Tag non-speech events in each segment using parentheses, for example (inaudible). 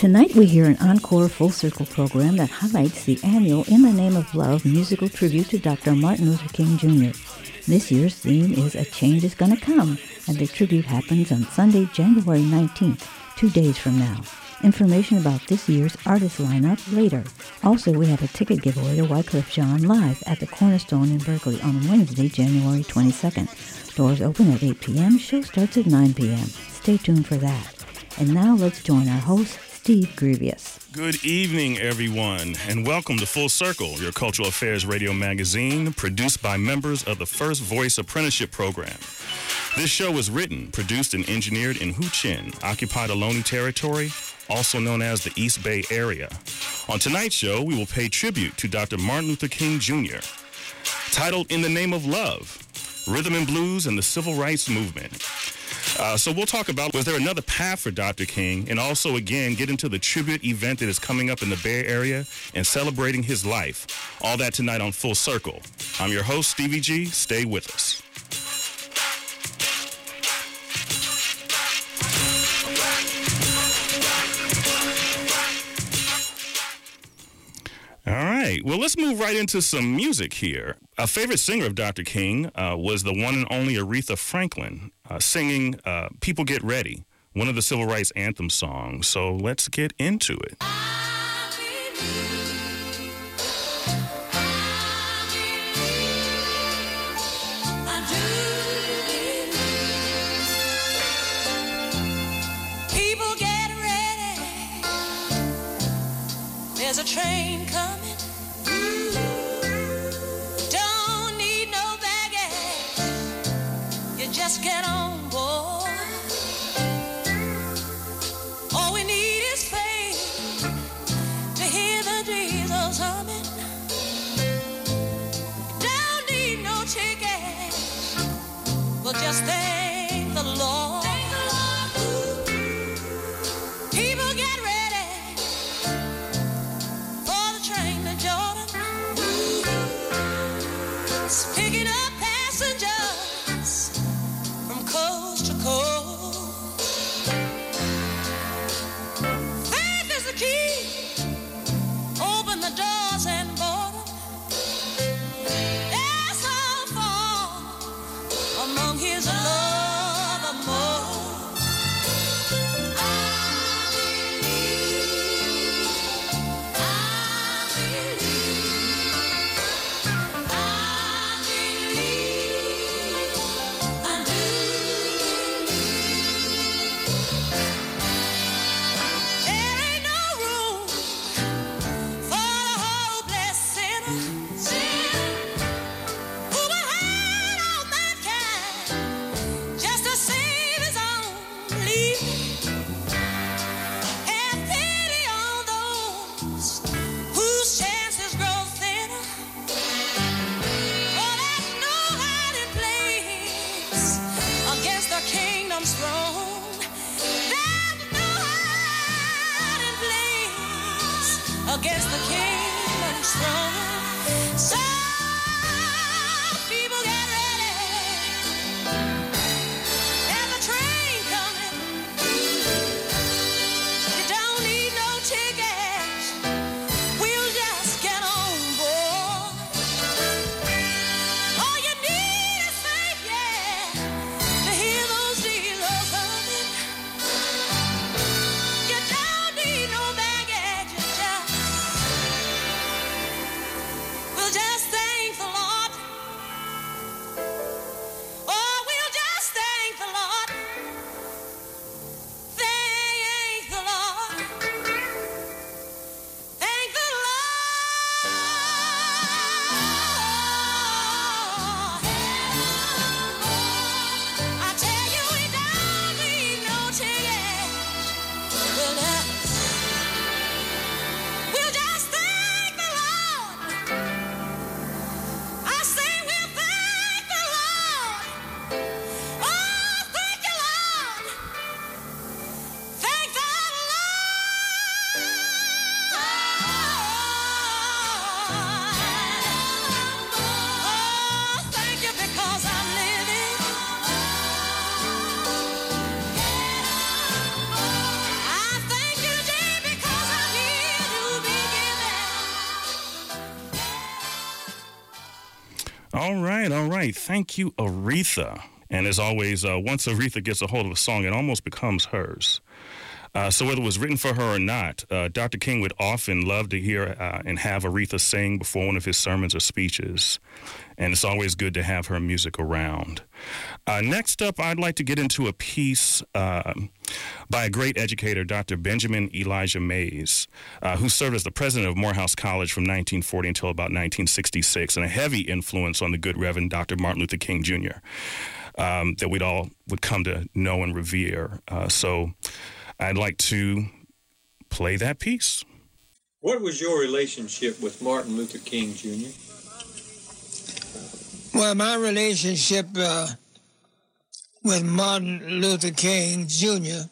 Tonight we hear an encore full circle program that highlights the annual In the Name of Love musical tribute to Dr. Martin Luther King Jr. This year's theme is A Change is Gonna Come, and the tribute happens on Sunday, January 19th, two days from now. Information about this year's artist lineup later. Also, we have a ticket giveaway to Wyclef Jean live at the Cornerstone in Berkeley on Wednesday, January 22nd. Doors open at 8 p.m. Show starts at 9 p.m. Stay tuned for that. And now let's join our host, Steve Grievous. Good evening, everyone, and welcome to Full Circle, your cultural affairs radio magazine produced by members of the First Voice Apprenticeship Program. This show was written, produced, and engineered in Huichin, occupied Ohlone territory, also known as the East Bay Area. On tonight's show, we will pay tribute to Dr. Martin Luther King Jr., titled In the Name of Love Rhythm and Blues and the Civil Rights Movement. Uh, so we'll talk about was there another path for Dr. King, and also again get into the tribute event that is coming up in the Bay Area and celebrating his life. All that tonight on Full Circle. I'm your host Stevie G. Stay with us. All right. Well, let's move right into some music here. A favorite singer of Dr. King uh, was the one and only Aretha Franklin, uh, singing uh, People Get Ready, one of the civil rights anthem songs. So let's get into it. People get ready. There's a train Thank you, Aretha. And as always, uh, once Aretha gets a hold of a song, it almost becomes hers. Uh, so whether it was written for her or not, uh, Dr. King would often love to hear uh, and have Aretha sing before one of his sermons or speeches. And it's always good to have her music around. Uh, next up, I'd like to get into a piece uh, by a great educator, Dr. Benjamin Elijah Mays, uh, who served as the president of Morehouse College from 1940 until about 1966, and a heavy influence on the good Reverend Dr. Martin Luther King Jr. Um, that we'd all would come to know and revere. so I'd like to play that piece. What was your relationship with Martin Luther King Jr.? Well, my relationship uh, with Martin Luther King Jr.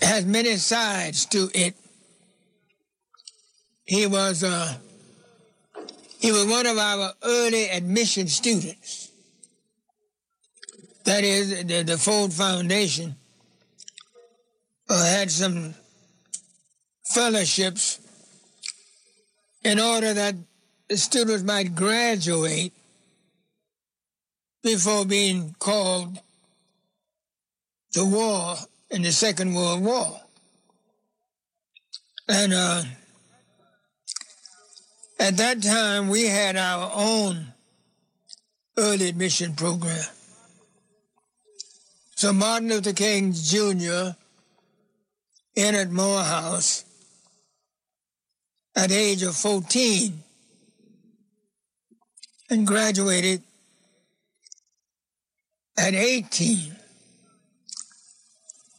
has many sides to it. He was uh, he was one of our early admission students. That is, the, the Ford Foundation uh, had some fellowships in order that the students might graduate before being called to war in the Second World War. And uh, at that time, we had our own early admission program. So Martin Luther King Jr. entered Morehouse at the age of 14 and graduated at 18.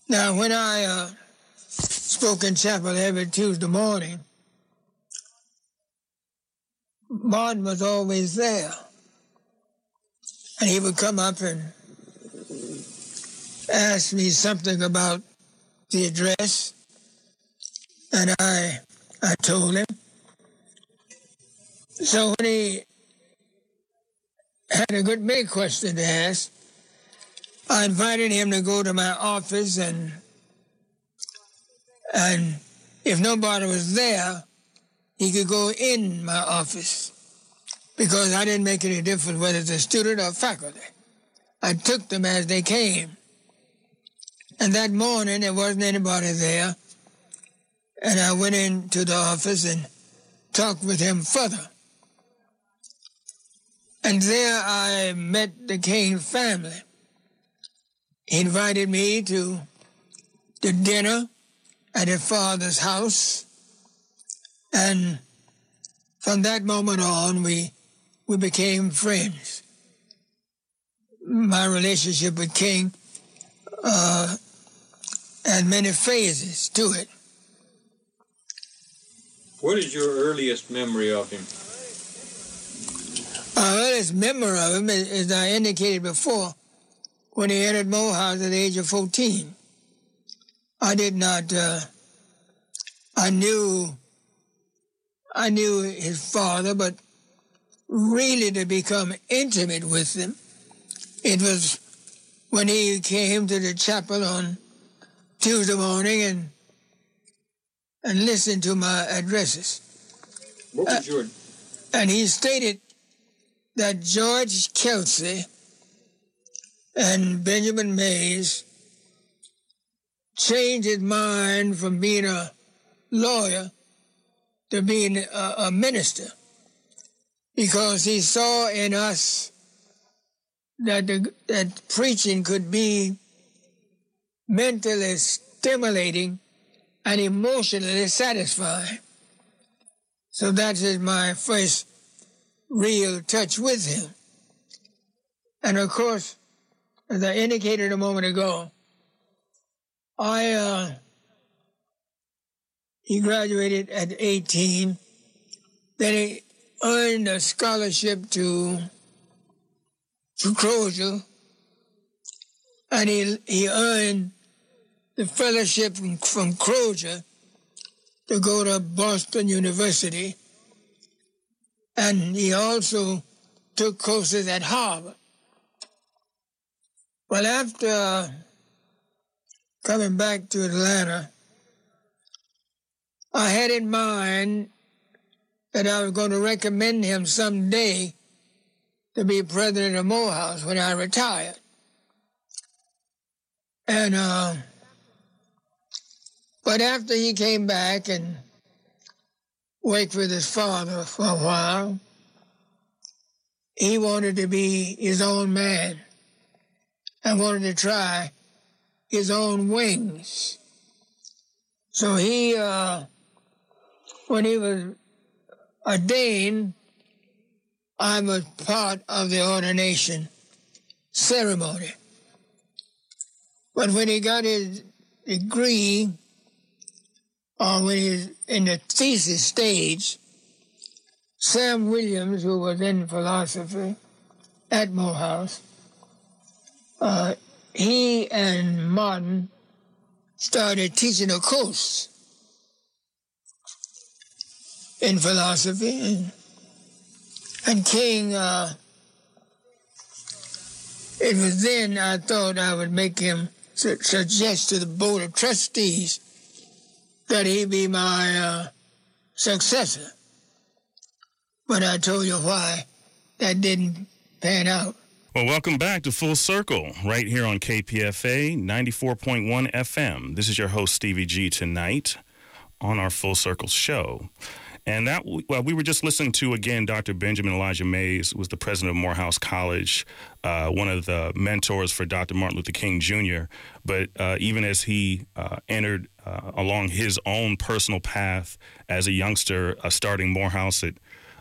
Now, when I uh, spoke in chapel every Tuesday morning, Martin was always there. And he would come up and asked me something about the address, and I I told him. So when he had a good big question to ask, I invited him to go to my office and and if nobody was there, he could go in my office because I didn't make any difference whether it's a student or faculty. I took them as they came. And that morning, there wasn't anybody there. And I went into the office and talked with him further. And there I met the King family. He invited me to the dinner at his father's house. And from that moment on, we, we became friends. My relationship with King uh, and many phases to it. What is your earliest memory of him? My earliest memory of him, as I indicated before, when he entered Morehouse at the age of 14. I did not, uh, I knew, I knew his father, but really to become intimate with him, it was when he came to the chapel on Tuesday morning and and listen to my addresses. What was uh, your? And he stated that George Kelsey and Benjamin Mays changed his mind from being a lawyer to being a, a minister because he saw in us that the, that preaching could be mentally stimulating and emotionally satisfying. So that is my first real touch with him. And of course, as I indicated a moment ago, I uh, he graduated at 18. Then he earned a scholarship to to Crozer, and he he earned the fellowship from, from Crozer to go to Boston University. And he also took courses at Harvard. Well, after coming back to Atlanta, I had in mind that I was going to recommend him someday to be president of Morehouse when I retired. And, uh, but after he came back and worked with his father for a while, he wanted to be his own man and wanted to try his own wings. So he, uh, when he was ordained, I was part of the ordination ceremony. But when he got his degree, or when he was in the thesis stage, Sam Williams, who was in philosophy at Morehouse, uh, he and Martin started teaching a course in philosophy. And, and King, uh, it was then I thought I would make him su- suggest to the Board of Trustees that he be my uh, successor but I told you why that didn't pan out. Well, welcome back to Full Circle, right here on KPFA 94.1 FM. This is your host, Stevie G, tonight on our Full Circle show. And that, well, we were just listening to again Dr. Benjamin Elijah Mays, was the president of Morehouse College, uh, one of the mentors for Dr. Martin Luther King Jr. But uh, even as he uh, entered uh, along his own personal path as a youngster, uh, starting Morehouse at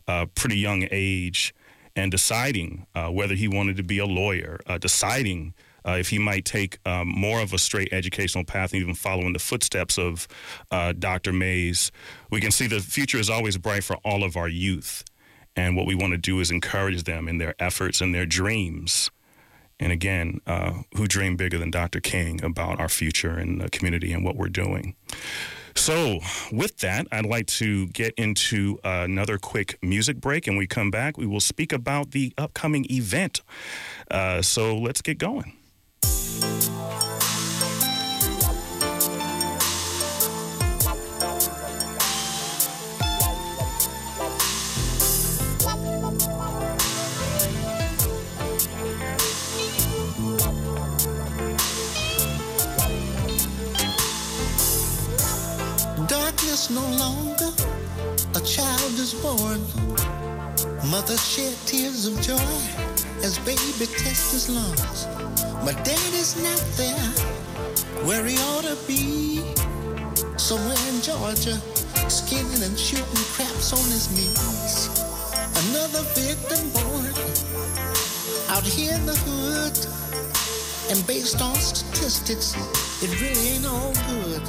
a pretty young age and deciding uh, whether he wanted to be a lawyer, uh, deciding uh, if he might take um, more of a straight educational path and even follow in the footsteps of uh, Dr. Mays. We can see the future is always bright for all of our youth. And what we want to do is encourage them in their efforts and their dreams. And again, uh, who dream bigger than Dr. King about our future and the community and what we're doing? So, with that, I'd like to get into another quick music break. And we come back, we will speak about the upcoming event. Uh, so, let's get going. Darkness no longer, a child is born. Mother shed tears of joy as baby tests his lungs. But daddy's not there where he ought to be. Somewhere in Georgia, skinning and shooting craps on his knees. Another victim born out here in the hood. And based on statistics, it really ain't all good.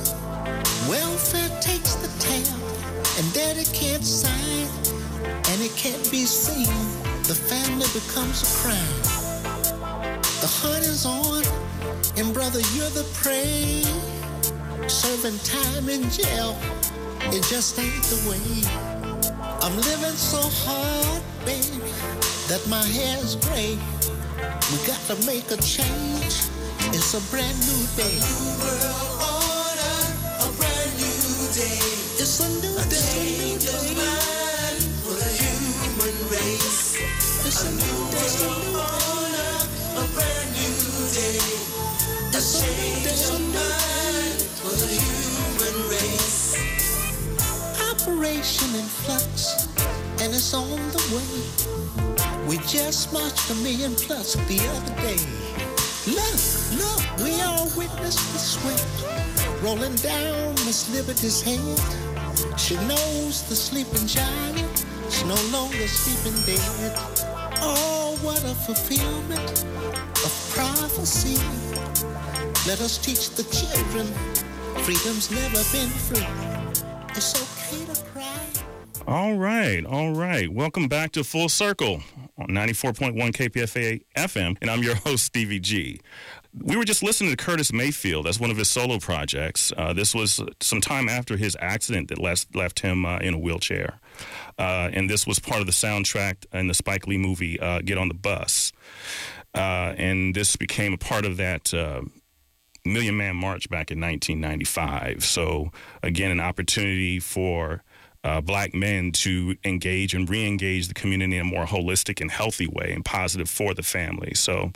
Welfare takes the tab, and daddy can't sign, and it can't be seen. The family becomes a crime. The hunt is on, and brother, you're the prey. Serving time in jail, it just ain't the way. I'm living so hard, baby, that my hair's gray. We gotta make a change. It's a brand new day. world order, a brand new day. A new world order, a brand new day. A change of mind for the human race. Operation in flux, and it's on the way. We just marched a million plus the other day. Look, look, we all witnessed the sweat rolling down Miss Liberty's head. She knows the sleeping giant, she's no longer sleeping dead. Oh, what a fulfillment of prophecy. Let us teach the children freedom's never been free. It's okay to cry. All right, all right. Welcome back to Full Circle on 94.1 KPFA FM, and I'm your host, Stevie G. We were just listening to Curtis Mayfield. That's one of his solo projects. Uh, this was some time after his accident that left, left him uh, in a wheelchair. Uh, and this was part of the soundtrack in the Spike Lee movie, uh, Get on the Bus. Uh, and this became a part of that uh, Million Man March back in 1995. So, again, an opportunity for uh, black men to engage and re-engage the community in a more holistic and healthy way and positive for the family. So.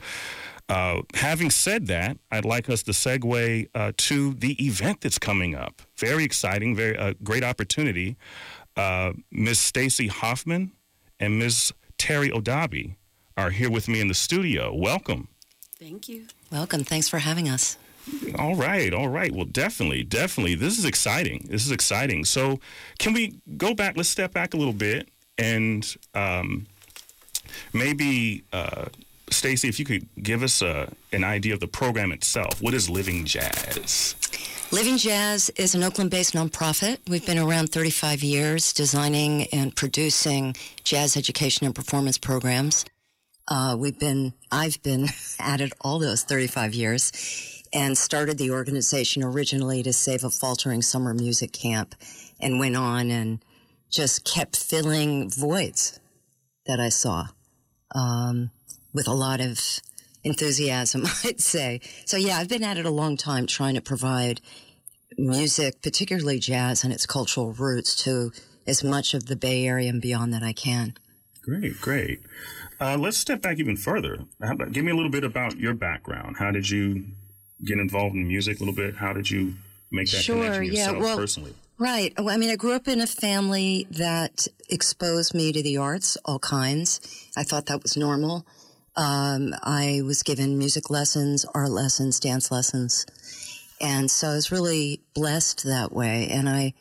Uh, having said that, I'd like us to segue to the event that's coming up. Very exciting, very great opportunity. Uh, Ms. Stacy Hoffman and Ms. Terry Odabi are here with me in the studio. Welcome. Thank you. Welcome. Thanks for having us. All right, all right. Well, definitely, definitely. This is exciting. This is exciting. So, can we go back? Let's step back a little bit and um, maybe, uh, Stacy, if you could give us a, an idea of the program itself. What is Living Jazz? Living Jazz is an Oakland based nonprofit. We've been around 35 years designing and producing jazz education and performance programs. Uh, we've been, I've been (laughs) at it all those 35 years and started the organization originally to save a faltering summer music camp and went on and just kept filling voids that I saw um, with a lot of enthusiasm, (laughs) I'd say. So yeah, I've been at it a long time trying to provide music, particularly jazz and its cultural roots to as much of the Bay Area and beyond that I can. Great, great. Uh, let's step back even further. About, give me a little bit about your background. How did you get involved in music a little bit? How did you make that sure, connection yourself yeah, well, personally? Right. Well, I mean, I grew up in a family that exposed me to the arts, all kinds. I thought that was normal. Um, I was given music lessons, art lessons, dance lessons. And so I was really blessed that way. And I,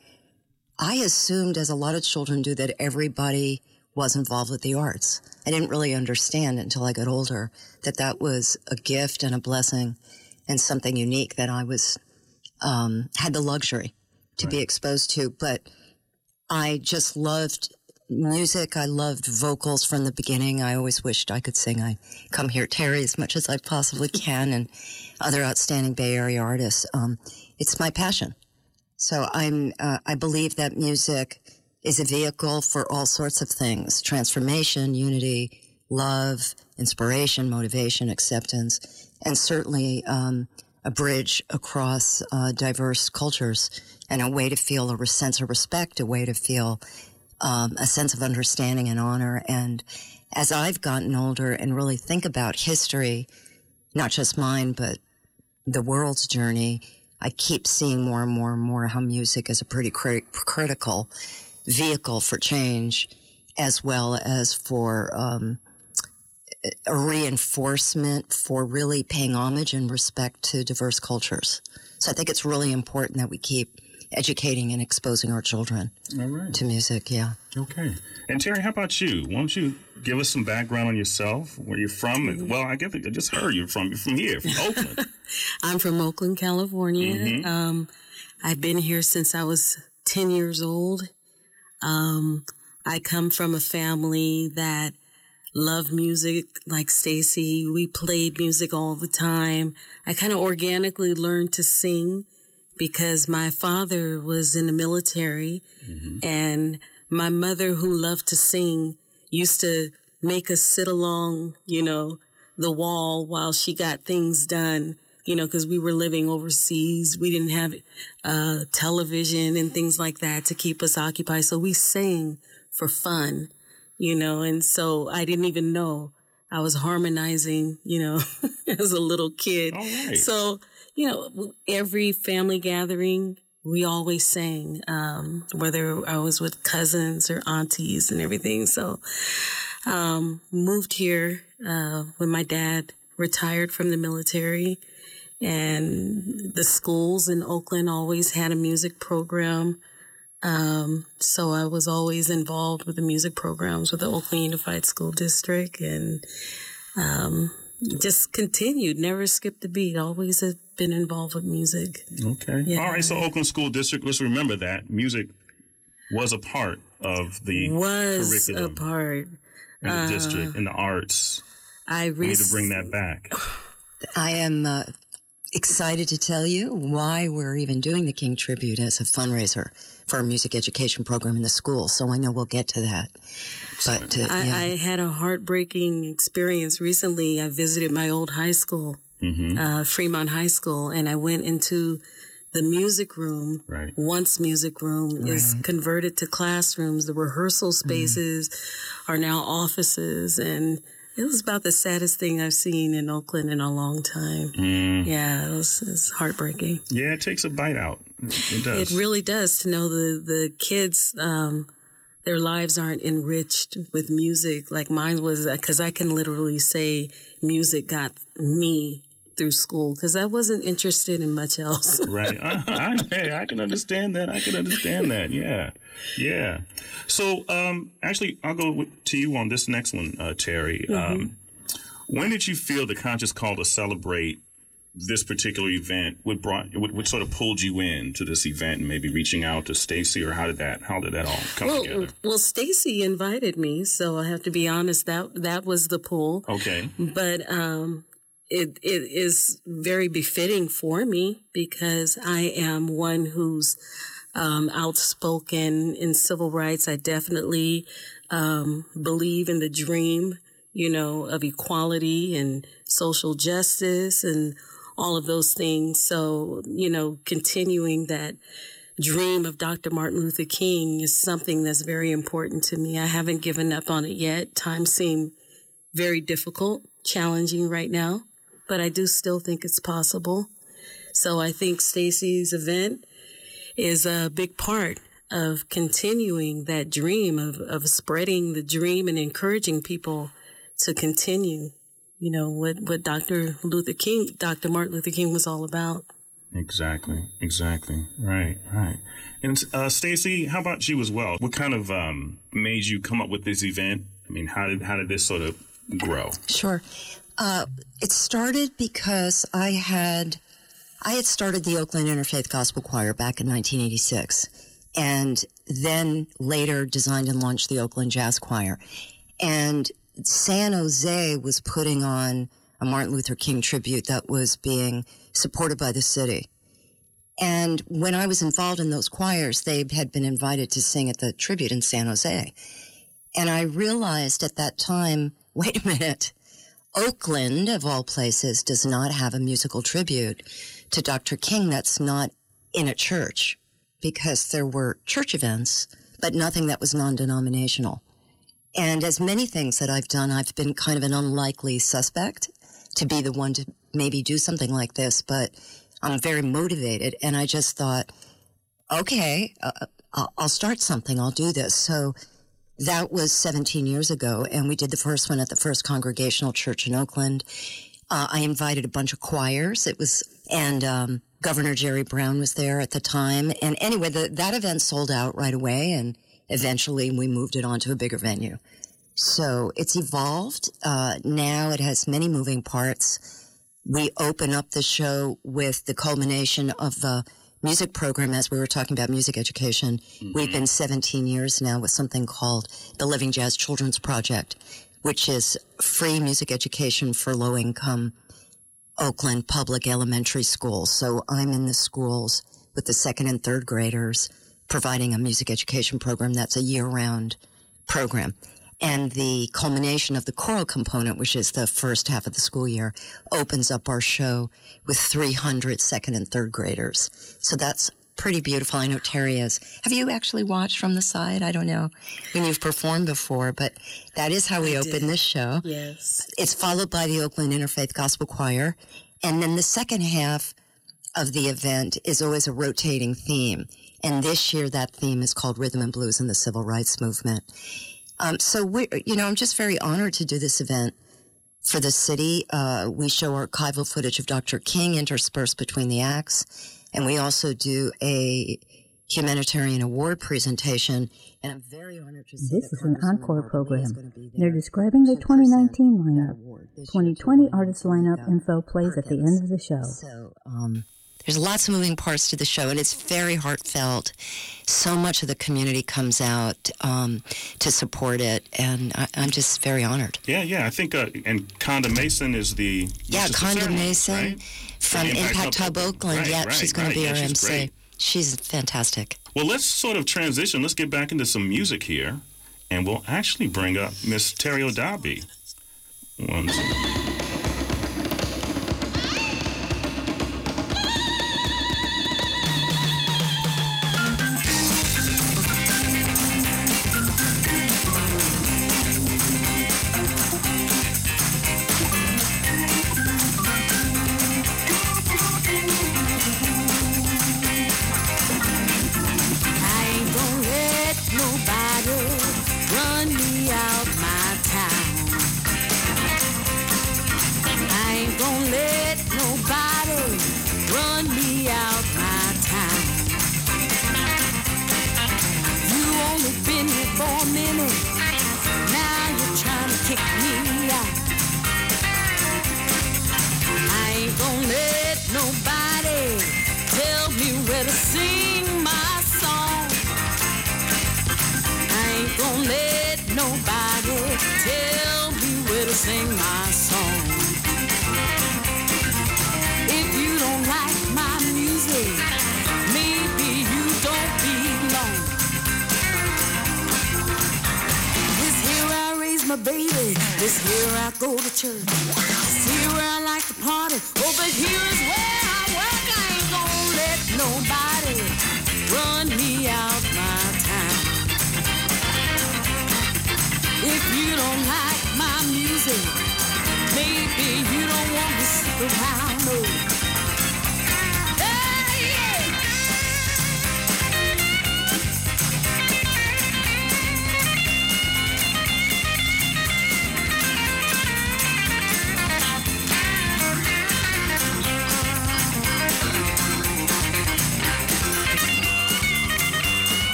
I assumed, as a lot of children do, that everybody was involved with the arts. I didn't really understand until I got older that that was a gift and a blessing and something unique that I was, um, had the luxury to be exposed to. But I just loved music. I loved vocals from the beginning. I always wished I could sing. I come here, Terry, as much as I possibly can, and other outstanding Bay Area artists. Um, it's my passion. So I'm, uh, I believe that music is a vehicle for all sorts of things: transformation, unity, love, inspiration, motivation, acceptance, and certainly um, a bridge across uh, diverse cultures and a way to feel a sense of respect, a way to feel um, a sense of understanding and honor. And as I've gotten older and really think about history, not just mine, but the world's journey, I keep seeing more and more and more how music is a pretty cri- critical vehicle for change, as well as for um, a reinforcement for really paying homage and respect to diverse cultures. So I think it's really important that we keep educating and exposing our children right. to music. Yeah. Okay. And Terry, how about you? Why don't you give us some background on yourself, where you're from? Mm-hmm. Well, I guess I just heard you're from. You're from here, from Oakland. (laughs) I'm from Oakland, California. Mhm. Um, I've been here since I was 10 years old. Um, I come from a family that loved music like Stacy. We played music all the time. I kind of organically learned to sing because my father was in the military and my mother who loved to sing used to make us sit along, you know, the wall while she got things done, you know, because we were living overseas. We didn't have uh, television and things like that to keep us occupied. So we sang for fun, you know, and so I didn't even know I was harmonizing, you know, (laughs) as a little kid. Right. So, you know, every family gathering, we always sang, um, whether I was with cousins or aunties and everything. So, um, moved here, uh, when my dad retired from the military and the schools in Oakland always had a music program. Um, so I was always involved with the music programs with the Oakland Unified School District and, um, just continued, never skipped a beat, always have been involved with music. Okay. Yeah. All right. So Oakland School District. Let's remember that music was a part of the curriculum. Was a part. in the uh, district in the arts. I We need to bring that back. I am uh, excited to tell you why we're even doing the King Tribute as a fundraiser for our music education program in the school. So I know we'll get to that. But uh, I, yeah. I had a heartbreaking experience recently. I visited my old high school, Mm-hmm. uh, Fremont High School, and I went into the music room, Right. once music room, is converted to classrooms. The rehearsal spaces are now offices, and it was about the saddest thing I've seen in Oakland in a long time. Yeah, it was, it's heartbreaking. Yeah, it takes a bite out. It does. It really does to know the the kids. Um, their lives aren't enriched with music like mine was, because I can literally say music got me through school because I wasn't interested in much else. (laughs) right. I, I, hey, I can understand that. I can understand that. Yeah. Yeah. So, um, actually, I'll go with, to you on this next one, uh, Terry. Um, when did you feel the conscious call to celebrate this particular event? What brought, what, what sort of pulled you in to this event and maybe reaching out to Stacy or how did that, how did that all come well, together? well, Stacy invited me, so I have to be honest. That that was the pull. Okay. but um, it it is very befitting for me because I am one who's um, outspoken in civil rights. I definitely um, believe in the dream, you know, of equality and social justice and all of those things. So, you know, continuing that dream of Dr. Martin Luther King is something that's very important to me. I haven't given up on it yet. Times seem very difficult, challenging right now, but I do still think it's possible. So I think Stacy's event is a big part of continuing that dream of, of spreading the dream and encouraging people to continue, you know, what, what Dr. Luther King, Dr. Martin Luther King was all about. Exactly. Exactly. Right. Right. And uh, Stacy, how about you as well? What kind of um, made you come up with this event? I mean, how did how did this sort of grow? Sure. Uh, it started because I had I had started the Oakland Interfaith Gospel Choir back in 1986, and then later designed and launched the Oakland Jazz Choir. And San Jose was putting on a Martin Luther King tribute that was being supported by the city. And when I was involved in those choirs, they had been invited to sing at the tribute in San Jose. And I realized at that time, (laughs) wait a minute, Oakland, of all places, does not have a musical tribute to Dr. King that's not in a church because there were church events, but nothing that was non denominational. And as many things that I've done, I've been kind of an unlikely suspect to be the one to maybe do something like this, but I'm very motivated. And I just thought, okay, uh, I'll I'll start something. I'll do this. So that was 17 years ago, and we did the first one at the First Congregational Church in Oakland. Uh, I invited a bunch of choirs. It was, and um, Governor Jerry Brown was there at the time. And anyway, the, that event sold out right away, and eventually we moved it on to a bigger venue. So it's evolved. Uh, now it has many moving parts. We open up the show with the culmination of the music program, as we were talking about music education. We've been 17 years now with something called the Living Jazz Children's Project, which is free music education for low income Oakland public elementary schools. So I'm in the schools with the second and third graders, providing a music education program that's a year round program. And the culmination of the choral component, which is the first half of the school year, opens up our show with 300 second and third graders. So that's pretty beautiful. I know Terry is. Have you actually watched from the side? I don't know when you've performed before, but that is how we open did. this show. Yes. It's followed by the Oakland Interfaith Gospel Choir. And then the second half of the event is always a rotating theme. And this year, that theme is called Rhythm and Blues and the Civil Rights Movement. Um, so we, you know, I'm just very honored to do this event for the city. Uh, we show archival footage of Dr. King interspersed between the acts, and we also do a humanitarian award presentation. And I'm very honored to see This is an encore Barbara Lee is program. They're describing the 2019 lineup. award. This year, 2020 artist lineup info plays at the end of the show. So, um, there's lots of moving parts to the show, and it's very heartfelt. So much of the community comes out um, to support it, and I, I'm just very honored. Yeah, yeah. I think, uh, and Konda Mason is the Yeah, Konda Mason right? from Impact Impact Hub Oakland. Right, yeah, right, she's going to be Yeah, our she's MC. great. She's fantastic. Well, let's sort of transition. Let's get back into some music here, and we'll actually bring up Miss Terry Odabi. One.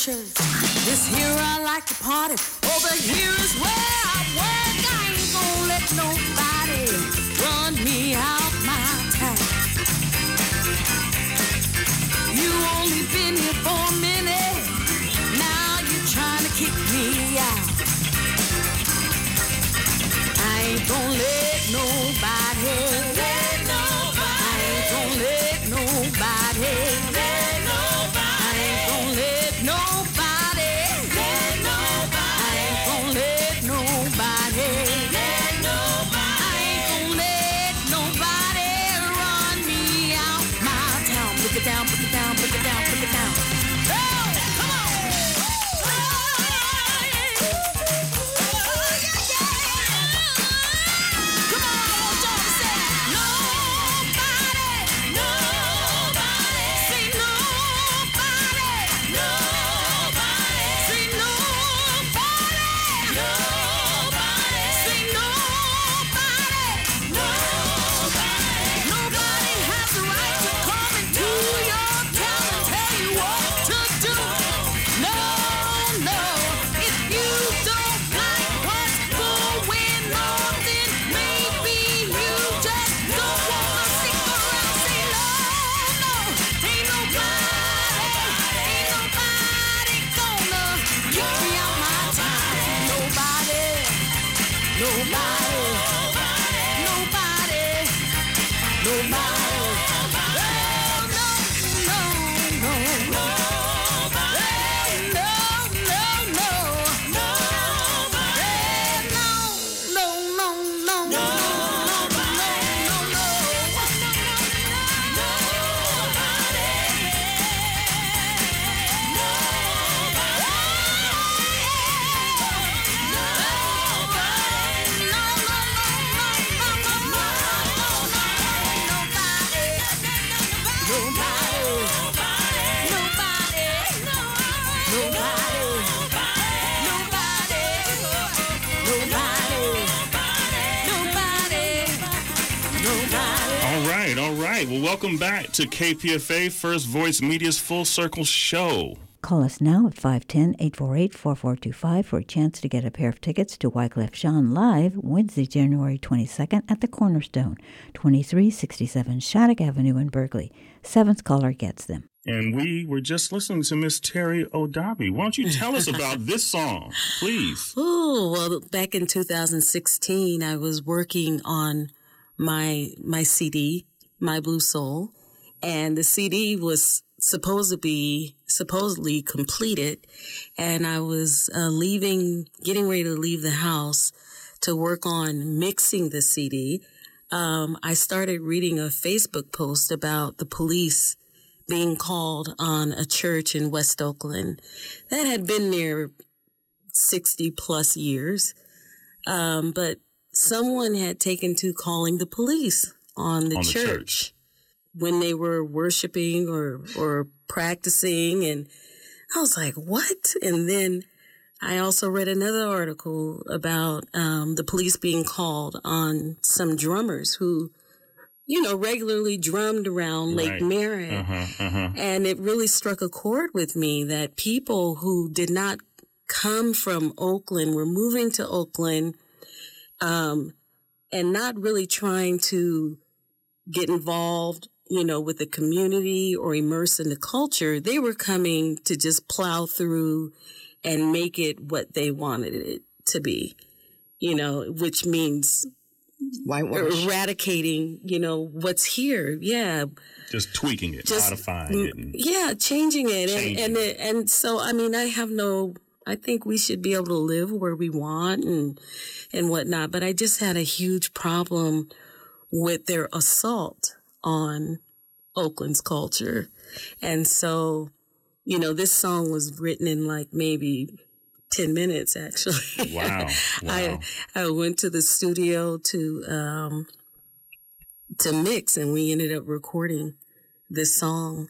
Church. This here I like to party. Over here is where nobody. Well, welcome back to KPFA First Voice Media's Full Circle Show. Call us now at 510-848-4425 for a chance to get a pair of tickets to Wyclef Jean live Wednesday, January 22nd at the Cornerstone, 2367 Shattuck Avenue in Berkeley. Seventh caller gets them. And we were just listening to Miss Terry Odabi. Why don't you tell us about (laughs) this song, please? Oh, well, back in 2016, I was working on my, my CD, My Blue Soul, and the CD was supposed to be supposedly completed. And I was uh, leaving, getting ready to leave the house to work on mixing the CD. Um, I started reading a Facebook post about the police being called on a church in West Oakland that had been there 60 plus years. Um, but someone had taken to calling the police on the, On the church. church. when they were worshiping or or practicing and I was like, "What?" And then I also read another article about um, the police being called on some drummers who, you know, regularly drummed around Lake Right. Merritt. Uh-huh, uh-huh. And it really struck a chord with me that people who did not come from Oakland were moving to Oakland um, and not really trying to get involved, you know, with the community or immerse in the culture. They were coming to just plow through and make it what they wanted it to be, you know, which means Whitewash. eradicating, you know, what's here. Yeah. Just tweaking it, Just- modifying it. And, Yeah, changing it, Changing and and it, and so I mean, I have no. I think we should be able to live where we want and and whatnot. But I just had a huge problem with their assault on Oakland's culture, and so you know, this song was written in like maybe ten minutes. Actually, (laughs) Wow, I wow. I went to the studio to um to mix, and we ended up recording this song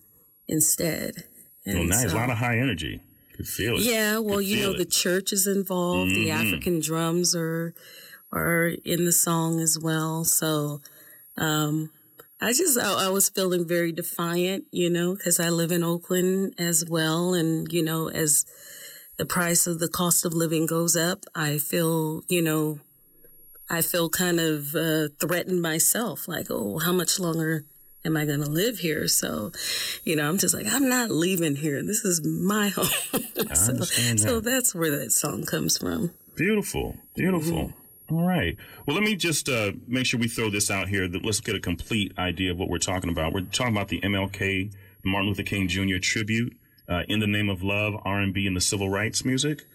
instead. well, And nice. so- a lot of high energy. Could feel it. yeah, well, you know, feel the church is involved. The Mhm. African drums are are in the song as well. So, um, I just I, I was feeling very defiant, you know, because I live in Oakland as well, and you know, as the price of the cost of living goes up, I feel, you know, I feel kind of uh, threatened myself. Like, oh, how much longer am I going to live here? So, you know, I'm just like, I'm not leaving here. This is my (laughs) home. so, understand so that's where that song comes from. Beautiful, beautiful. Mm-hmm. All right. Well, let me just uh, make sure we throw this out here. That let's get a complete idea of what we're talking about. We're talking about the MLK Martin Luther King Jr. tribute uh, in the name of love, R&B, and the civil rights music.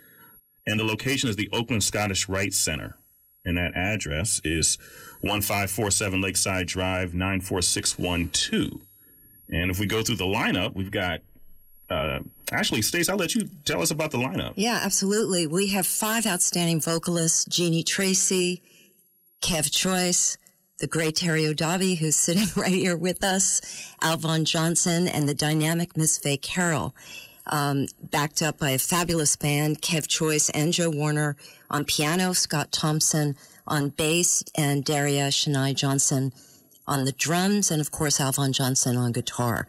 And the location is the Oakland Scottish Rite Center. And that address is 1547 Lakeside Drive, 94612. And if we go through the lineup, we've got, uh, actually, Stace, I'll let you tell us about the lineup. Yeah, absolutely. We have five outstanding vocalists Jeannie Tracy, Kev Choice, the great Terry Odabi, who's sitting (laughs) right here with us, Alvon Johnson, and the dynamic Miss Faye Carroll. Um, backed up by a fabulous band, Kev Choice and Joe Warner on piano, Scott Thompson on bass, and Daria Shania Johnson on the drums, and of course, Alvon Johnson on guitar.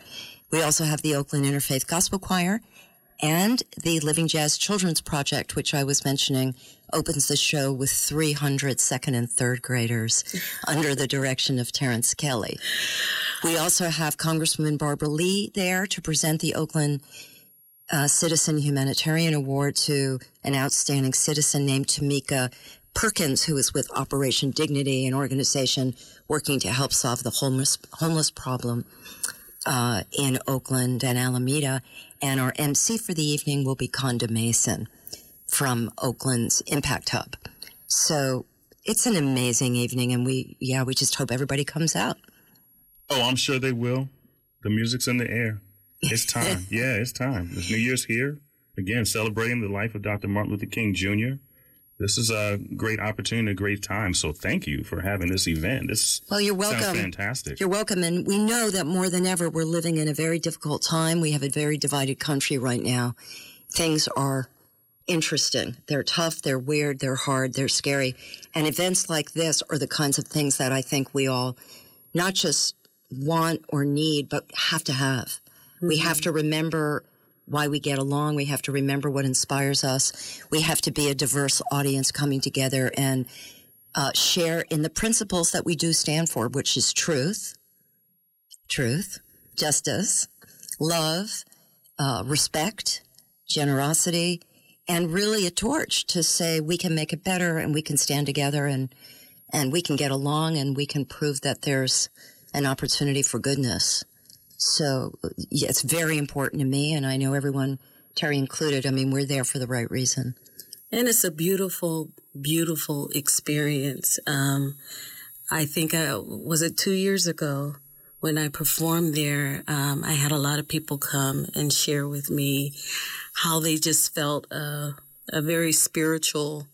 We also have the Oakland Interfaith Gospel Choir and the Living Jazz Children's Project, which I was mentioning, opens the show with 300 second and third graders (laughs) under the direction of Terrence Kelly. We also have Congresswoman Barbara Lee there to present the Oakland uh, Citizen Humanitarian Award to an outstanding citizen named Tamika Perkins, who is with Operation Dignity, an organization working to help solve the homeless homeless problem uh, in Oakland and Alameda. And our MC for the evening will be Konda Mason from Oakland's Impact Hub. So it's an amazing evening, and we yeah we just hope everybody comes out. Oh, I'm sure they will. The music's in the air. It's time. (laughs) yeah, it's time. This New Year's here. Again, celebrating the life of Dr. Martin Luther King Jr. This is a great opportunity, a great time. So thank you for having this event. This Well, you're welcome. fantastic. You're welcome. And we know that more than ever, we're living in a very difficult time. We have a very divided country right now. Things are interesting. They're tough. They're weird. They're hard. They're scary. And events like this are the kinds of things that I think we all not just want or need, but have to have. We have to remember why we get along. We have to remember what inspires us. We have to be a diverse audience coming together and uh, share in the principles that we do stand for, which is truth, truth, justice, love, uh, respect, generosity, and really a torch to say we can make it better and we can stand together and and we can get along and we can prove that there's an opportunity for goodness. So yeah, it's very important to me, and I know everyone, Terry included. I mean, we're there for the right reason. And it's a beautiful, beautiful experience. Um, I think I was it two years ago when I performed there. Um, I had a lot of people come and share with me how they just felt uh, a very spiritual,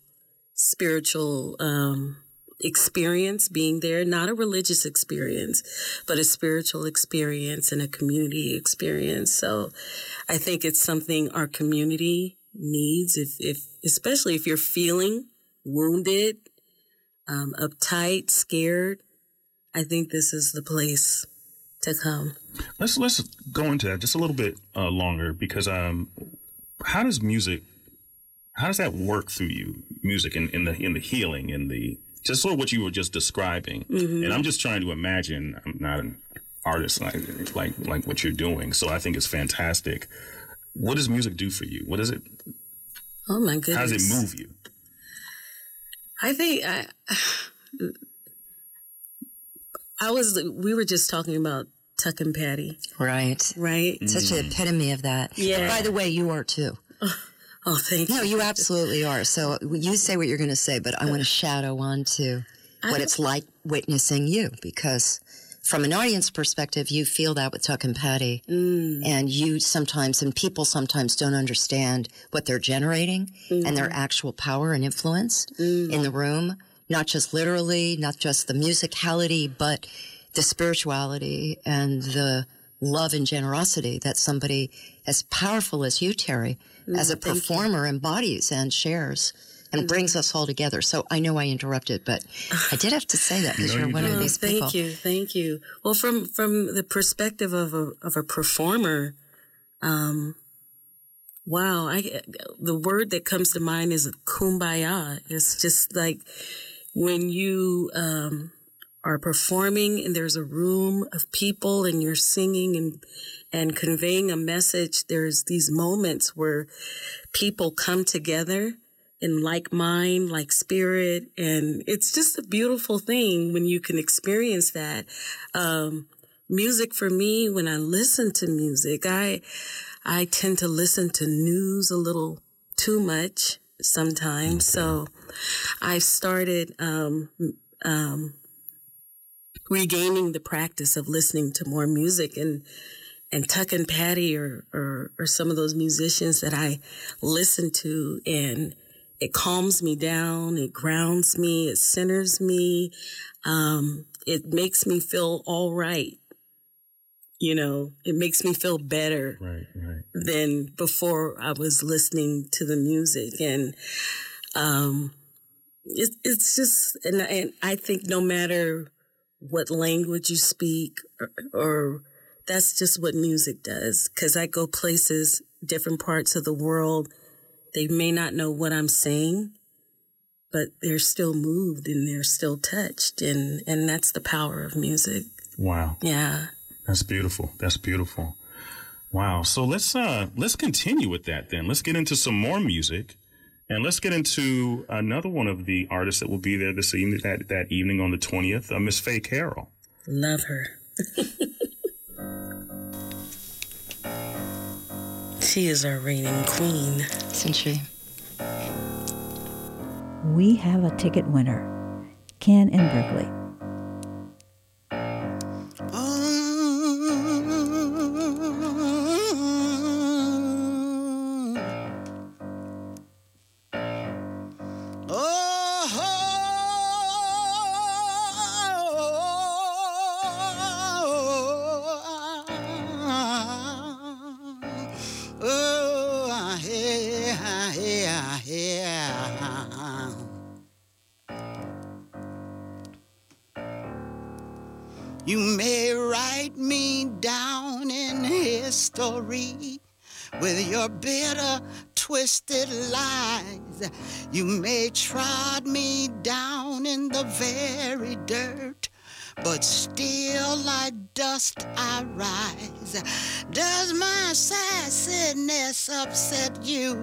spiritual um, experience being there, not a religious experience, but a spiritual experience and a community experience. So I think it's something our community needs if, if especially if you're feeling wounded, um, uptight, scared. I think this is the place to come. Let's let's go into that just a little bit uh, longer because um, how does music, how does that work through you? Music in, in the in the healing in the just sort of what you were just describing, Mm-hmm. and I'm just trying to imagine. I'm not an artist like like like what you're doing, so I think it's fantastic. What does music do for you? What does it? Oh my goodness. How does it move you? I think I, I was, we were just talking about Tuck and Patty, Right. right? Such an epitome of that. Yeah. By the way, you are too. (laughs) Oh, thank you. No, you absolutely are. So you say what you're going to say, but I want to shadow on to what it's like witnessing you because from an audience perspective, you feel that with Tuck and Patty. Mm. And you sometimes, and people sometimes don't understand what they're generating and their mm-hmm. actual power and influence in mm. the room. Not just literally, not just the musicality, but the spirituality and the love and generosity that somebody as powerful as you, Terry, as a performer embodies and shares and brings us all together. So I know I interrupted, but I did have to say that because No, you're you one of didn't. Oh, these thank people. you, thank you. Well, from from the perspective of a of a performer, um, wow, I the word that comes to mind is kumbaya. It's just like when you um, are performing and there's a room of people and you're singing and and conveying a message. There's these moments where people come together in like mind, like spirit. And it's just a beautiful thing when you can experience that. Um, music for me, when I listen to music, I, I tend to listen to news a little too much sometimes. So I started, um, um, regaining the practice of listening to more music and and Tuck and Patty or, or or some of those musicians that I listen to and it calms me down, it grounds me, it centers me, um, it makes me feel all right. You know, it makes me feel better Right, right. than before I was listening to the music. And um, it, it's just, and, and I think no matter what language you speak, or, or that's just what music does. Because I go places, different parts of the world, they may not know what I'm saying. But they're still moved and they're still touched, and and that's the power of music. Wow. Yeah. That's beautiful. That's beautiful. Wow. So let's uh let's continue with that then. Let's get into some more music. And let's get into another one of the artists that will be there this evening that, that evening on the twentieth, uh, Miss Faye Carroll. Love her. (laughs) she is our reigning queen. Isn't she? We have a ticket winner, Ken in Berkeley. Twisted lies. You may trod me down in the very dirt, but still like dust I rise. Does my sassiness upset you?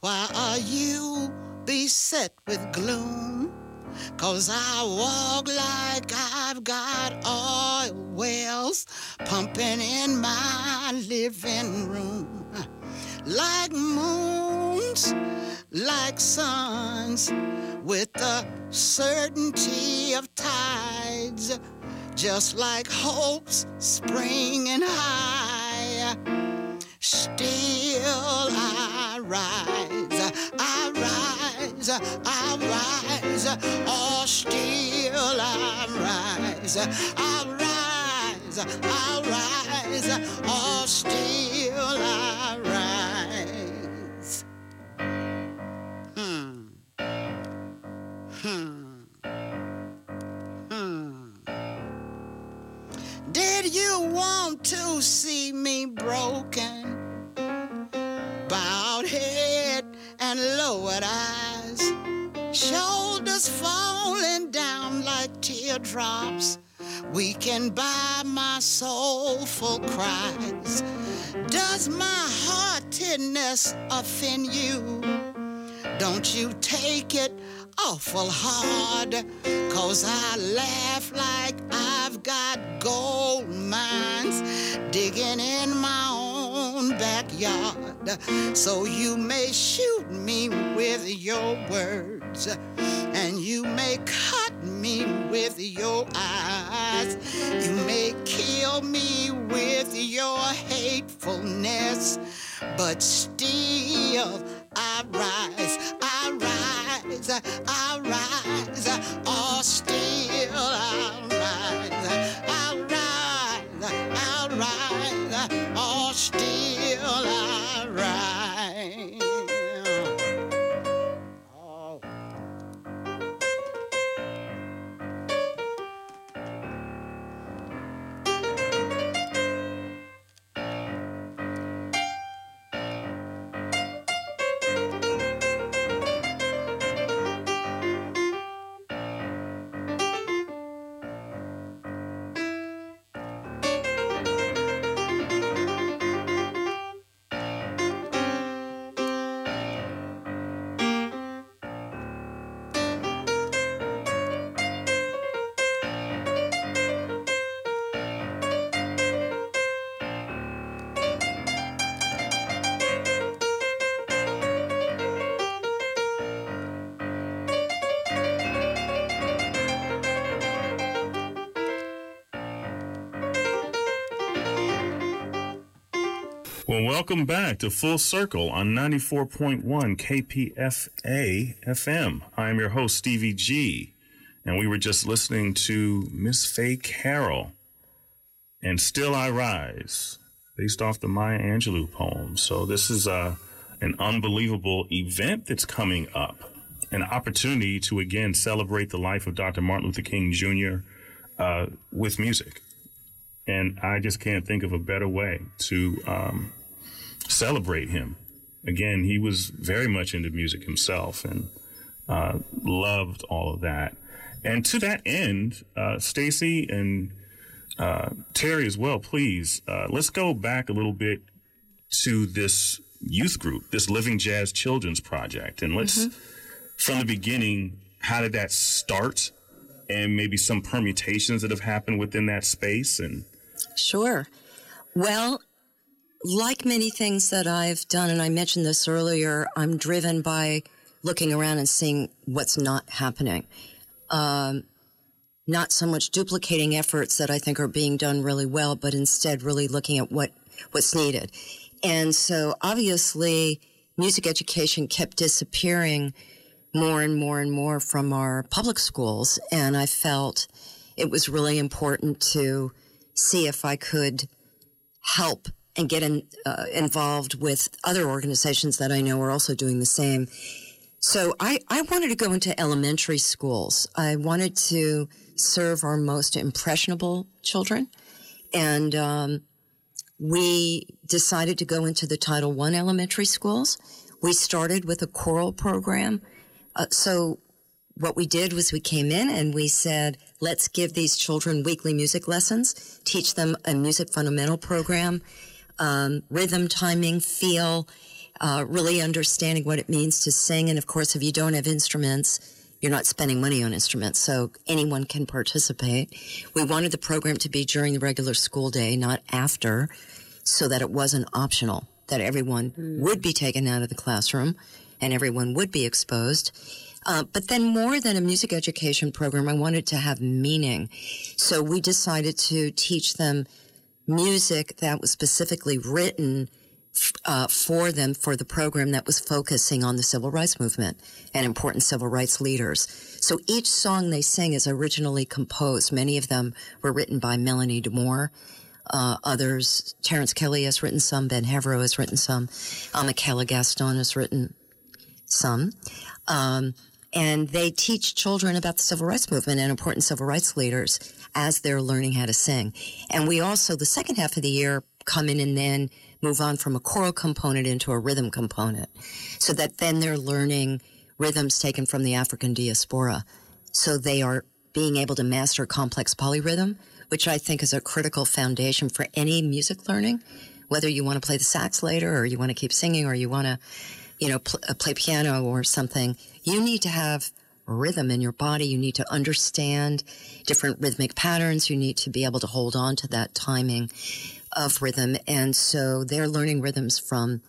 Why are you beset with gloom? Cause I walk like I've got oil wells pumping in my living room. Like moons, like suns, with the certainty of tides, just like hopes springing high. Still I rise, I rise, I rise, or still I rise. I rise, I rise, or still you want to see me broken? Bowed head and lowered eyes, shoulders falling down like teardrops, We can buy my soulful cries. Does my heartiness offend you? Don't you take it awful hard, cause I laugh like I've got gold mines digging in my own backyard. So you may shoot me with your words, and you may cut me with your eyes. You may kill me with your hatefulness, but still I rise, I rise, I rise, or still I Well, welcome back to Full Circle on 94.1 KPFA FM. I am your host, Stevie G, and we were just listening to Miss Faye Carroll and Still I Rise, based off the Maya Angelou poem. So, this is uh, an unbelievable event that's coming up, an opportunity to again celebrate the life of Dr. Martin Luther King Jr. Uh, with music. And I just can't think of a better way to um, celebrate him. Again, he was very much into music himself and uh, loved all of that. And to that end, uh, Stacy and uh, Terry as well, please, uh, let's go back a little bit to this youth group, this Living Jazz Children's Project. And let's, from the beginning, how did that start? And maybe some permutations that have happened within that space and Sure. Well, like many things that I've done, and I mentioned this earlier, I'm driven by looking around and seeing what's not happening. Um, not so much duplicating efforts that I think are being done really well, but instead really looking at what, what's needed. And so obviously music education kept disappearing more and more and more from our public schools. And I felt it was really important to see if I could help and get in, uh, involved with other organizations that I know are also doing the same. So I, I wanted to go into elementary schools. I wanted to serve our most impressionable children. And um, we decided to go into the Title I elementary schools. We started with a choral program. Uh, so what we did was we came in and we said, let's give these children weekly music lessons, teach them a music fundamental program, um, rhythm, timing, feel, uh, really understanding what it means to sing. And of course, if you don't have instruments, you're not spending money on instruments, so anyone can participate. We wanted the program to be during the regular school day, not after, so that it wasn't optional, that everyone would be taken out of the classroom and everyone would be exposed. Uh, but then more than a music education program, I wanted to have meaning. So we decided to teach them music that was specifically written uh, for them for the program that was focusing on the civil rights movement and important civil rights leaders. So each song they sing is originally composed. Many of them were written by Melanie DeMore. Uh, others, Terence Kelly has written some, Ben Heavero has written some, Michaela Gaston has written some. Um, and they teach children about the civil rights movement and important civil rights leaders as they're learning how to sing. And we also, the second half of the year, come in and then move on from a choral component into a rhythm component so that then they're learning rhythms taken from the African diaspora. So they are being able to master complex polyrhythm, which I think is a critical foundation for any music learning, whether you want to play the sax later or you want to keep singing or you want to, you know, pl- uh, play piano or something. You need to have rhythm in your body. You need to understand different rhythmic patterns. You need to be able to hold on to that timing of rhythm. And so they're learning rhythms from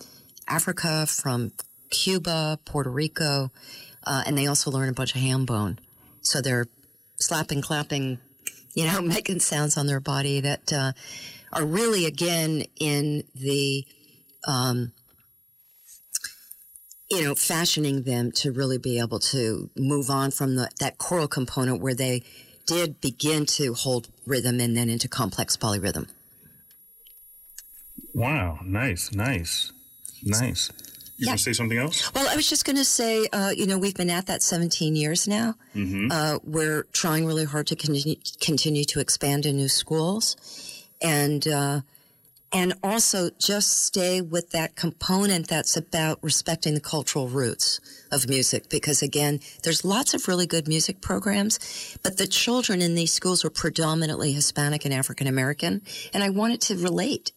Africa, from Cuba, Puerto Rico, uh, and they also learn a bunch of ham bone. So they're slapping, clapping, you know, (laughs) making sounds on their body that uh, are really, again, in the, um, you know, fashioning them to really be able to move on from the, that choral component where they did begin to hold rhythm and then into complex polyrhythm. Wow, nice, nice, nice. You Yeah. want to say something else? Well, I was just going to say, uh, you know, we've been at that 17 years now. Mm-hmm. Uh, we're trying really hard to continue, continue to expand in new schools, and uh, and also just stay with that component that's about respecting the cultural roots of music. Because again, there's lots of really good music programs, but the children in these schools were predominantly Hispanic and African American, and I wanted to relate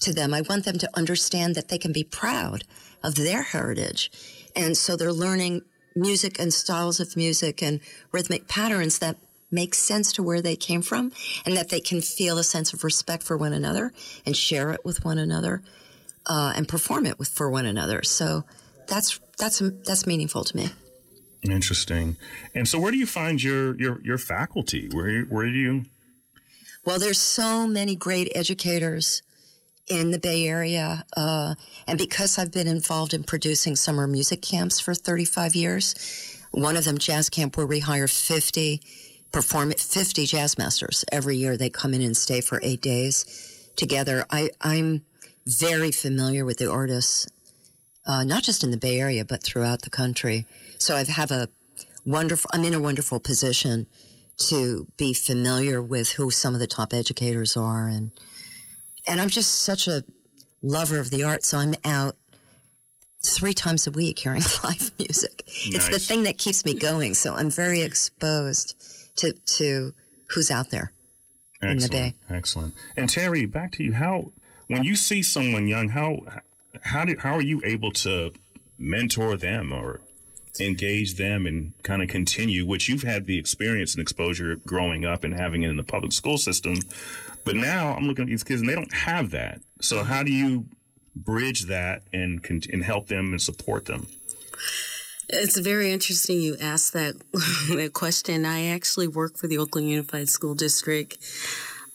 to them. I want them to understand that they can be proud of their heritage. And so they're learning music and styles of music and rhythmic patterns that make sense to where they came from and that they can feel a sense of respect for one another and share it with one another uh, and perform it with for one another. So that's that's that's meaningful to me. Interesting. And so, where do you find your your your faculty? Where where do you? Well, there's so many great educators in the Bay Area. Uh, and because I've been involved in producing summer music camps for 35 years, one of them, Jazz Camp, where we hire 50 perform at 50 jazz masters every year. They come in and stay for eight days together. I, I'm very familiar with the artists, uh, not just in the Bay Area, but throughout the country. So I have a wonderful, I'm in a wonderful position to be familiar with who some of the top educators are and and I'm just such a lover of the arts, so I'm out three times a week hearing (laughs) live music. It's the thing that keeps me going, so I'm very exposed to to who's out there. in the Excellent. Bay. Excellent. And Terry, back to you. How when you see someone young, how how do how are you able to mentor them or engage them and kind of continue which you've had the experience and exposure growing up and having it in the public school system but now i'm looking at these kids and they don't have that so how do you bridge that and and help them and support them It's very interesting you asked that (laughs) that question. I actually work for the Oakland Unified School District,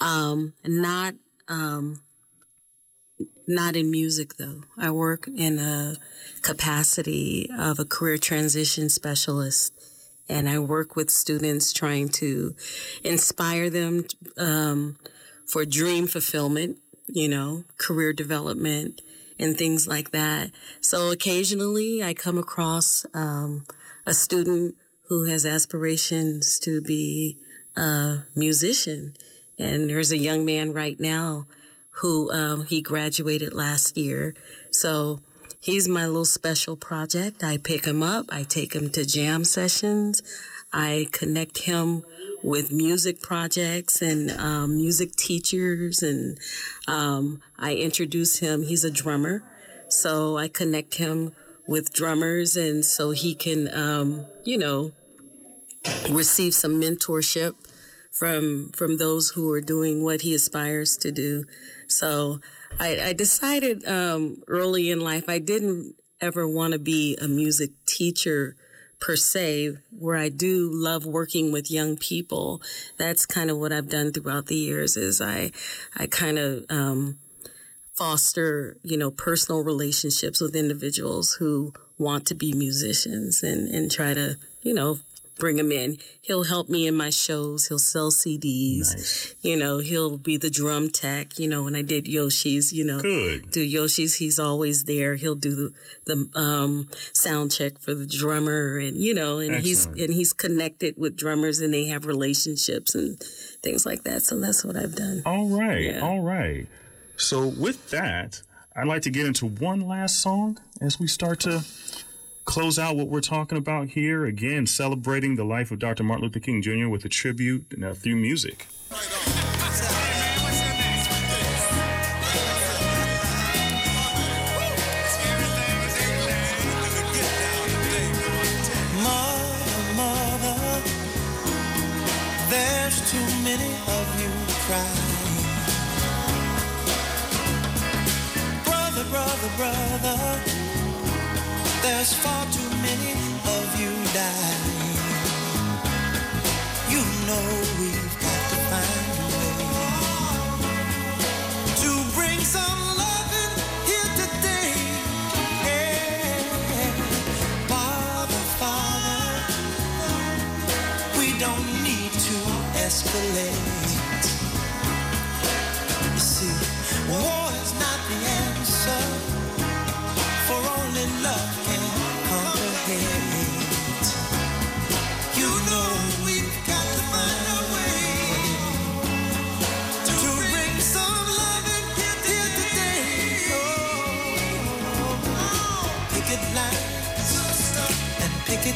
um, not um, not in music though. I work in a capacity of a career transition specialist, and I work with students trying to inspire them um, for dream fulfillment. You know, career development and things like that. So occasionally I come across um, a student who has aspirations to be a musician. And there's a young man right now who um, he graduated last year. So he's my little special project. I pick him up, I take him to jam sessions, I connect him with music projects and um, music teachers, and um, I introduce him. He's a drummer, so I connect him with drummers, and so he can, um, you know, receive some mentorship from from those who are doing what he aspires to do. So I, I decided um, early in life I didn't ever want to be a music teacher per se, where I do love working with young people. That's kind of what I've done throughout the years. Is I I kind of um, foster, you know, personal relationships with individuals who want to be musicians and, and try to, you know, bring him in. He'll help me in my shows. He'll sell CDs. Nice. You know, he'll be the drum tech. You know, when I did Yoshi's, you know, Good. do Yoshi's, he's always there. He'll do the, the um, sound check for the drummer, and you know, and Excellent. he's and he's connected with drummers, and they have relationships and things like that. So that's what I've done. All right. Yeah. All right. So with that, I'd like to get into one last song as we start to close out what we're talking about here. Again, celebrating the life of Dr. Martin Luther King Jr. with a tribute uh, through music. Mother, far too many of you dying. You know we've got to find a way to bring some loving here today. Yeah. Father, Father, we don't need to escalate. You see, war is not the answer, for only love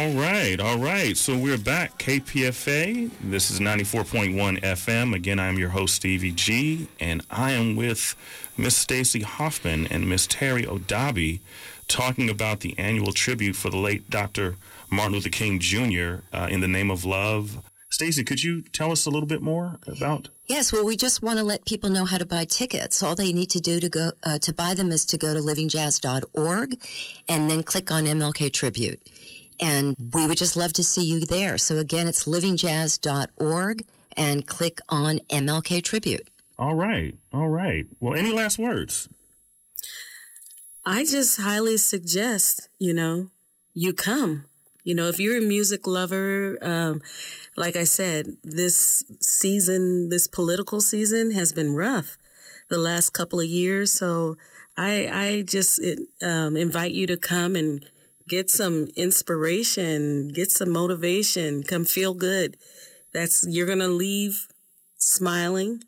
All right, all right. So we're back, KPFA. This is 94.1 FM. Again, I'm your host, Stevie G, and I am with Miss Stacy Hoffman and Miss Terry Odabi talking about the annual tribute for the late Dr. Martin Luther King Jr. Uh, in the name of love. Stacy, could you tell us a little bit more about? Yes, well, we just want to let people know how to buy tickets. All they need to do to go uh, to buy them is to go to livingjazz.org and then click on MLK Tribute. And we would just love to see you there. So again, it's livingjazz.org and click on MLK Tribute. All right, all right. Well, any last words? I just highly suggest, you know, you come. You know, if you're a music lover, um, like I said, this season, this political season has been rough the last couple of years. So I, I just um, invite you to come and get some inspiration, get some motivation, come feel good. That's, you're going to leave smiling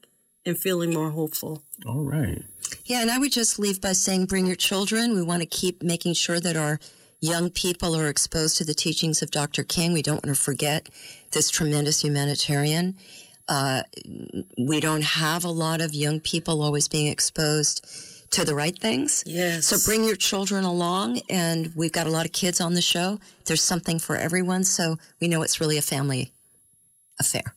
and feeling more hopeful. All right. Yeah, and I would just leave by saying bring your children. We want to keep making sure that our young people are exposed to the teachings of Dr. King. We don't want to forget this tremendous humanitarian. Uh, we don't have a lot of young people always being exposed to the right things. Yes. So bring your children along, and we've got a lot of kids on the show. There's something for everyone, so we know it's really a family affair.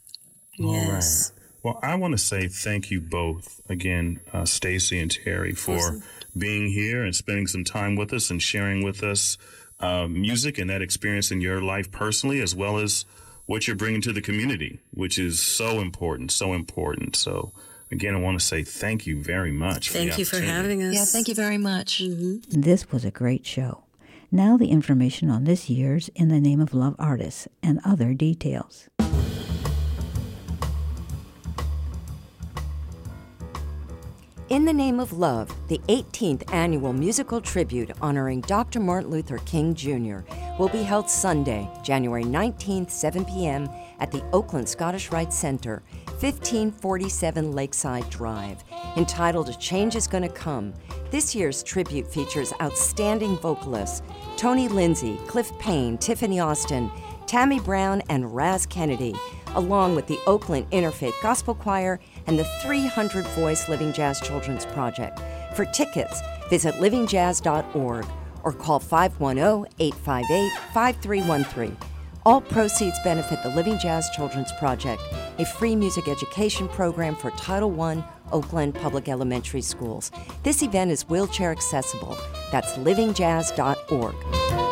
Yes. Well, I want to say thank you both again, uh, Stacy and Terry, for being here and spending some time with us and sharing with us uh, music and that experience in your life personally, as well as what you're bringing to the community, which is so important, so important. So, again, I want to say thank you very much. Thank the you for having us. Yeah, thank you very much. Mm-hmm. This was a great show. Now, the information on this year's In the Name of Love artists and other details. In the Name of Love, the 18th annual musical tribute honoring Dr. Martin Luther King Jr., will be held Sunday, January 19th, 7 p.m. at the Oakland Scottish Rite Center, 1547 Lakeside Drive. Entitled A Change is Gonna Come, this year's tribute features outstanding vocalists Tony Lindsay, Cliff Payne, Tiffany Austin, Tammy Brown, and Raz Kennedy, along with the Oakland Interfaith Gospel Choir and the 300 Voice Living Jazz Children's Project. For tickets, visit livingjazz.org or call 510 858 5313. All proceeds benefit the Living Jazz Children's Project, a free music education program for Title I Oakland Public Elementary Schools. This event is wheelchair accessible. That's livingjazz.org.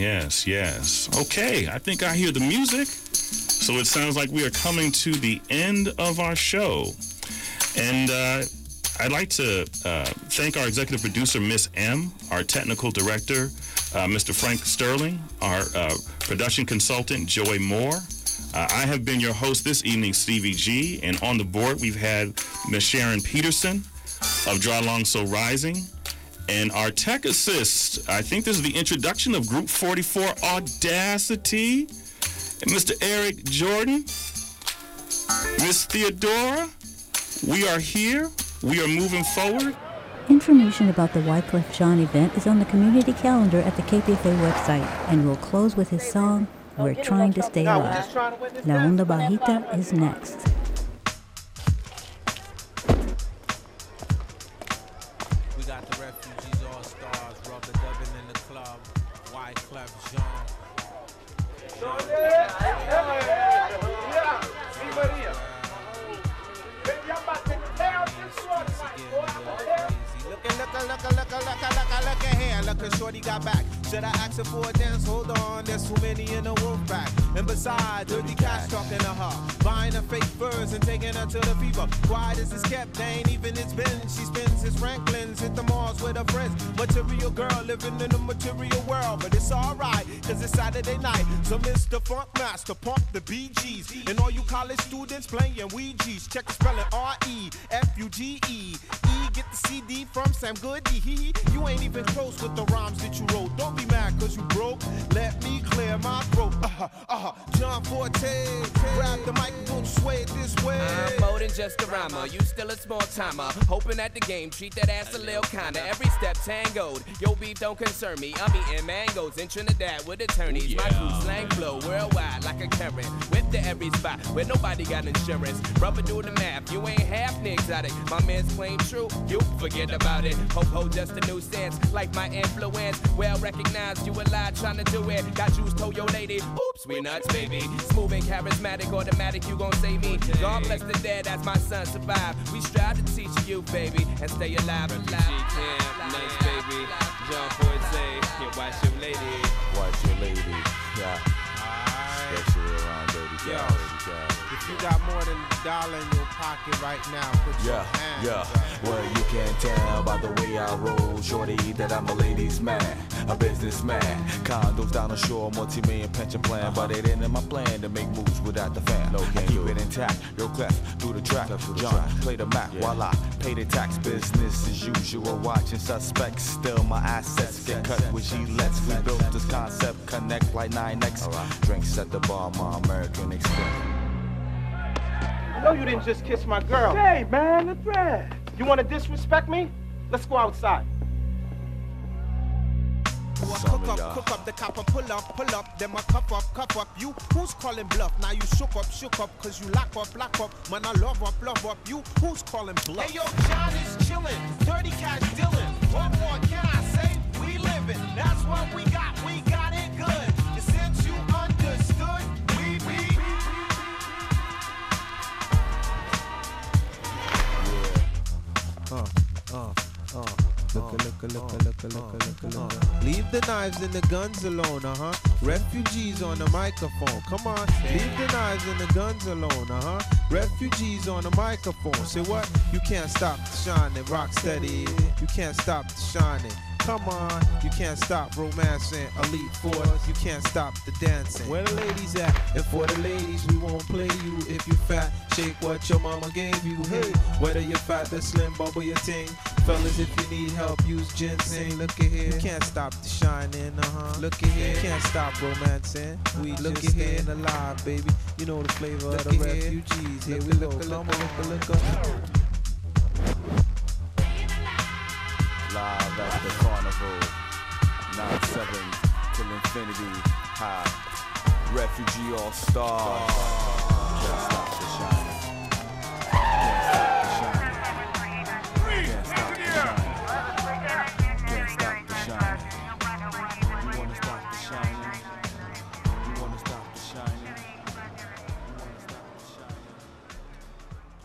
Yes, yes. Okay, I think I hear the music. So it sounds like we are coming to the end of our show. And uh, I'd like to uh, thank our executive producer, Miss M, our technical director, uh, Mr. Frank Sterling, our uh, production consultant, Joy Moore. Uh, I have been your host this evening, Stevie G, and on the board we've had Miss Sharon Peterson of Dry Long So Rising. And our tech assist, I think this is the introduction of Group 44 Audacity. And Mr. Eric Jordan, Miss Theodora, we are here. We are moving forward. Information about the Wyclef Jean event is on the community calendar at the KPFA website, and we'll close with his song, We're Trying to Stay Alive. La Onda Bajita is next. Jean. Should I ask her for a dance? Hold on, there's too many in the wolf pack. And besides, dirty cats talking to her. Buying her fake furs and taking her to the fever. Quiet as it's kept, they ain't even it's been. She spends his Franklins, hit the malls with her friends. Material girl living in a material world. But it's alright, cause it's Saturday night. So Mr. Funk Master, pump the BGs. And all you college students playing Ouija's. Check the spelling R-E-F-U-G-E. E, get the CD from Sam Goody. You ain't even close with the rhymes that you wrote. Don't be mad cause you broke. Let me clear my throat. Uh-huh, uh-huh. John Forte, grab the mic, don't sway it this way. I'm more than just a rhymer. You still a small timer. Hoping at the game, treat that ass a little kinda. Every step tangoed. Yo, beef don't concern me. I'm eating mangoes in Trinidad with attorneys. My crew slang flow worldwide like a current. Whip to every spot where nobody got insurance. Rubber do the math. You ain't half exotic. My man's claim true. You forget about it. Ho ho, just a new sense. Like my influence. Well recognized. You a lie trying to do it. Got juice, told your lady. Oops, we nuts, baby. Smooth and charismatic, automatic. You gon' save me. God bless the dead as my son survive. We strive to teach you, baby, and stay alive. alive. Nice baby. John Forte, yeah, watch your lady. Watch your lady. Yeah. Especially around dirty Yo, guy, dirty guy. if you got more than a dollar in your pocket right now, put Yeah, hands yeah. up. Well, you can tell by the way I roll, shorty, that I'm a ladies' man, a businessman. Condos down the shore, multi-million pension plan, but it ain't in my plan to make moves without the fam. No, I keep it intact. Yo, Clef, do the track. John, play the map while I pay the tax. Business as usual, watching suspects. Still, my assets get cut with Gillettes. We built this concept, connect like 9X. Drinks at the bar, my American Express. I know you didn't just kiss my girl. Hey, man, the thread. You want to disrespect me? Let's go outside. Cook up, cook up, the copper pull up, pull up, then my cup up, cup up. You who's calling bluff? Now you shook up, shook up, cause you lock up, lock up. Man, I love up, love up. You who's calling bluff? Hey yo, John is chillin', dirty cash dealin'. What more can I say? We livin', that's what we got Uh, uh, uh. Leave the knives and the guns alone, uh huh. Refugees on the microphone, come on. Leave the knives and the guns alone, uh huh. Refugees on the microphone. Say what? You can't stop the shining, rock steady. You can't stop the shining. Come on, you can't stop romancing elite force. You can't stop the dancing. Where the ladies at? And for the ladies, we won't play you if you fat. Shake what your mama gave you. Hey, whether you're fat or slim, bubble your ting. Fellas, if you need help, use ginseng. Look at here. You can't stop the shining, uh huh. Look at here. You can't stop romancing. We look just staying alive, baby. You know the flavor look of the refugees. Here we go. Come on, look, look, look. Live at the carnival. 9-7 till infinity. High. Refugee all star.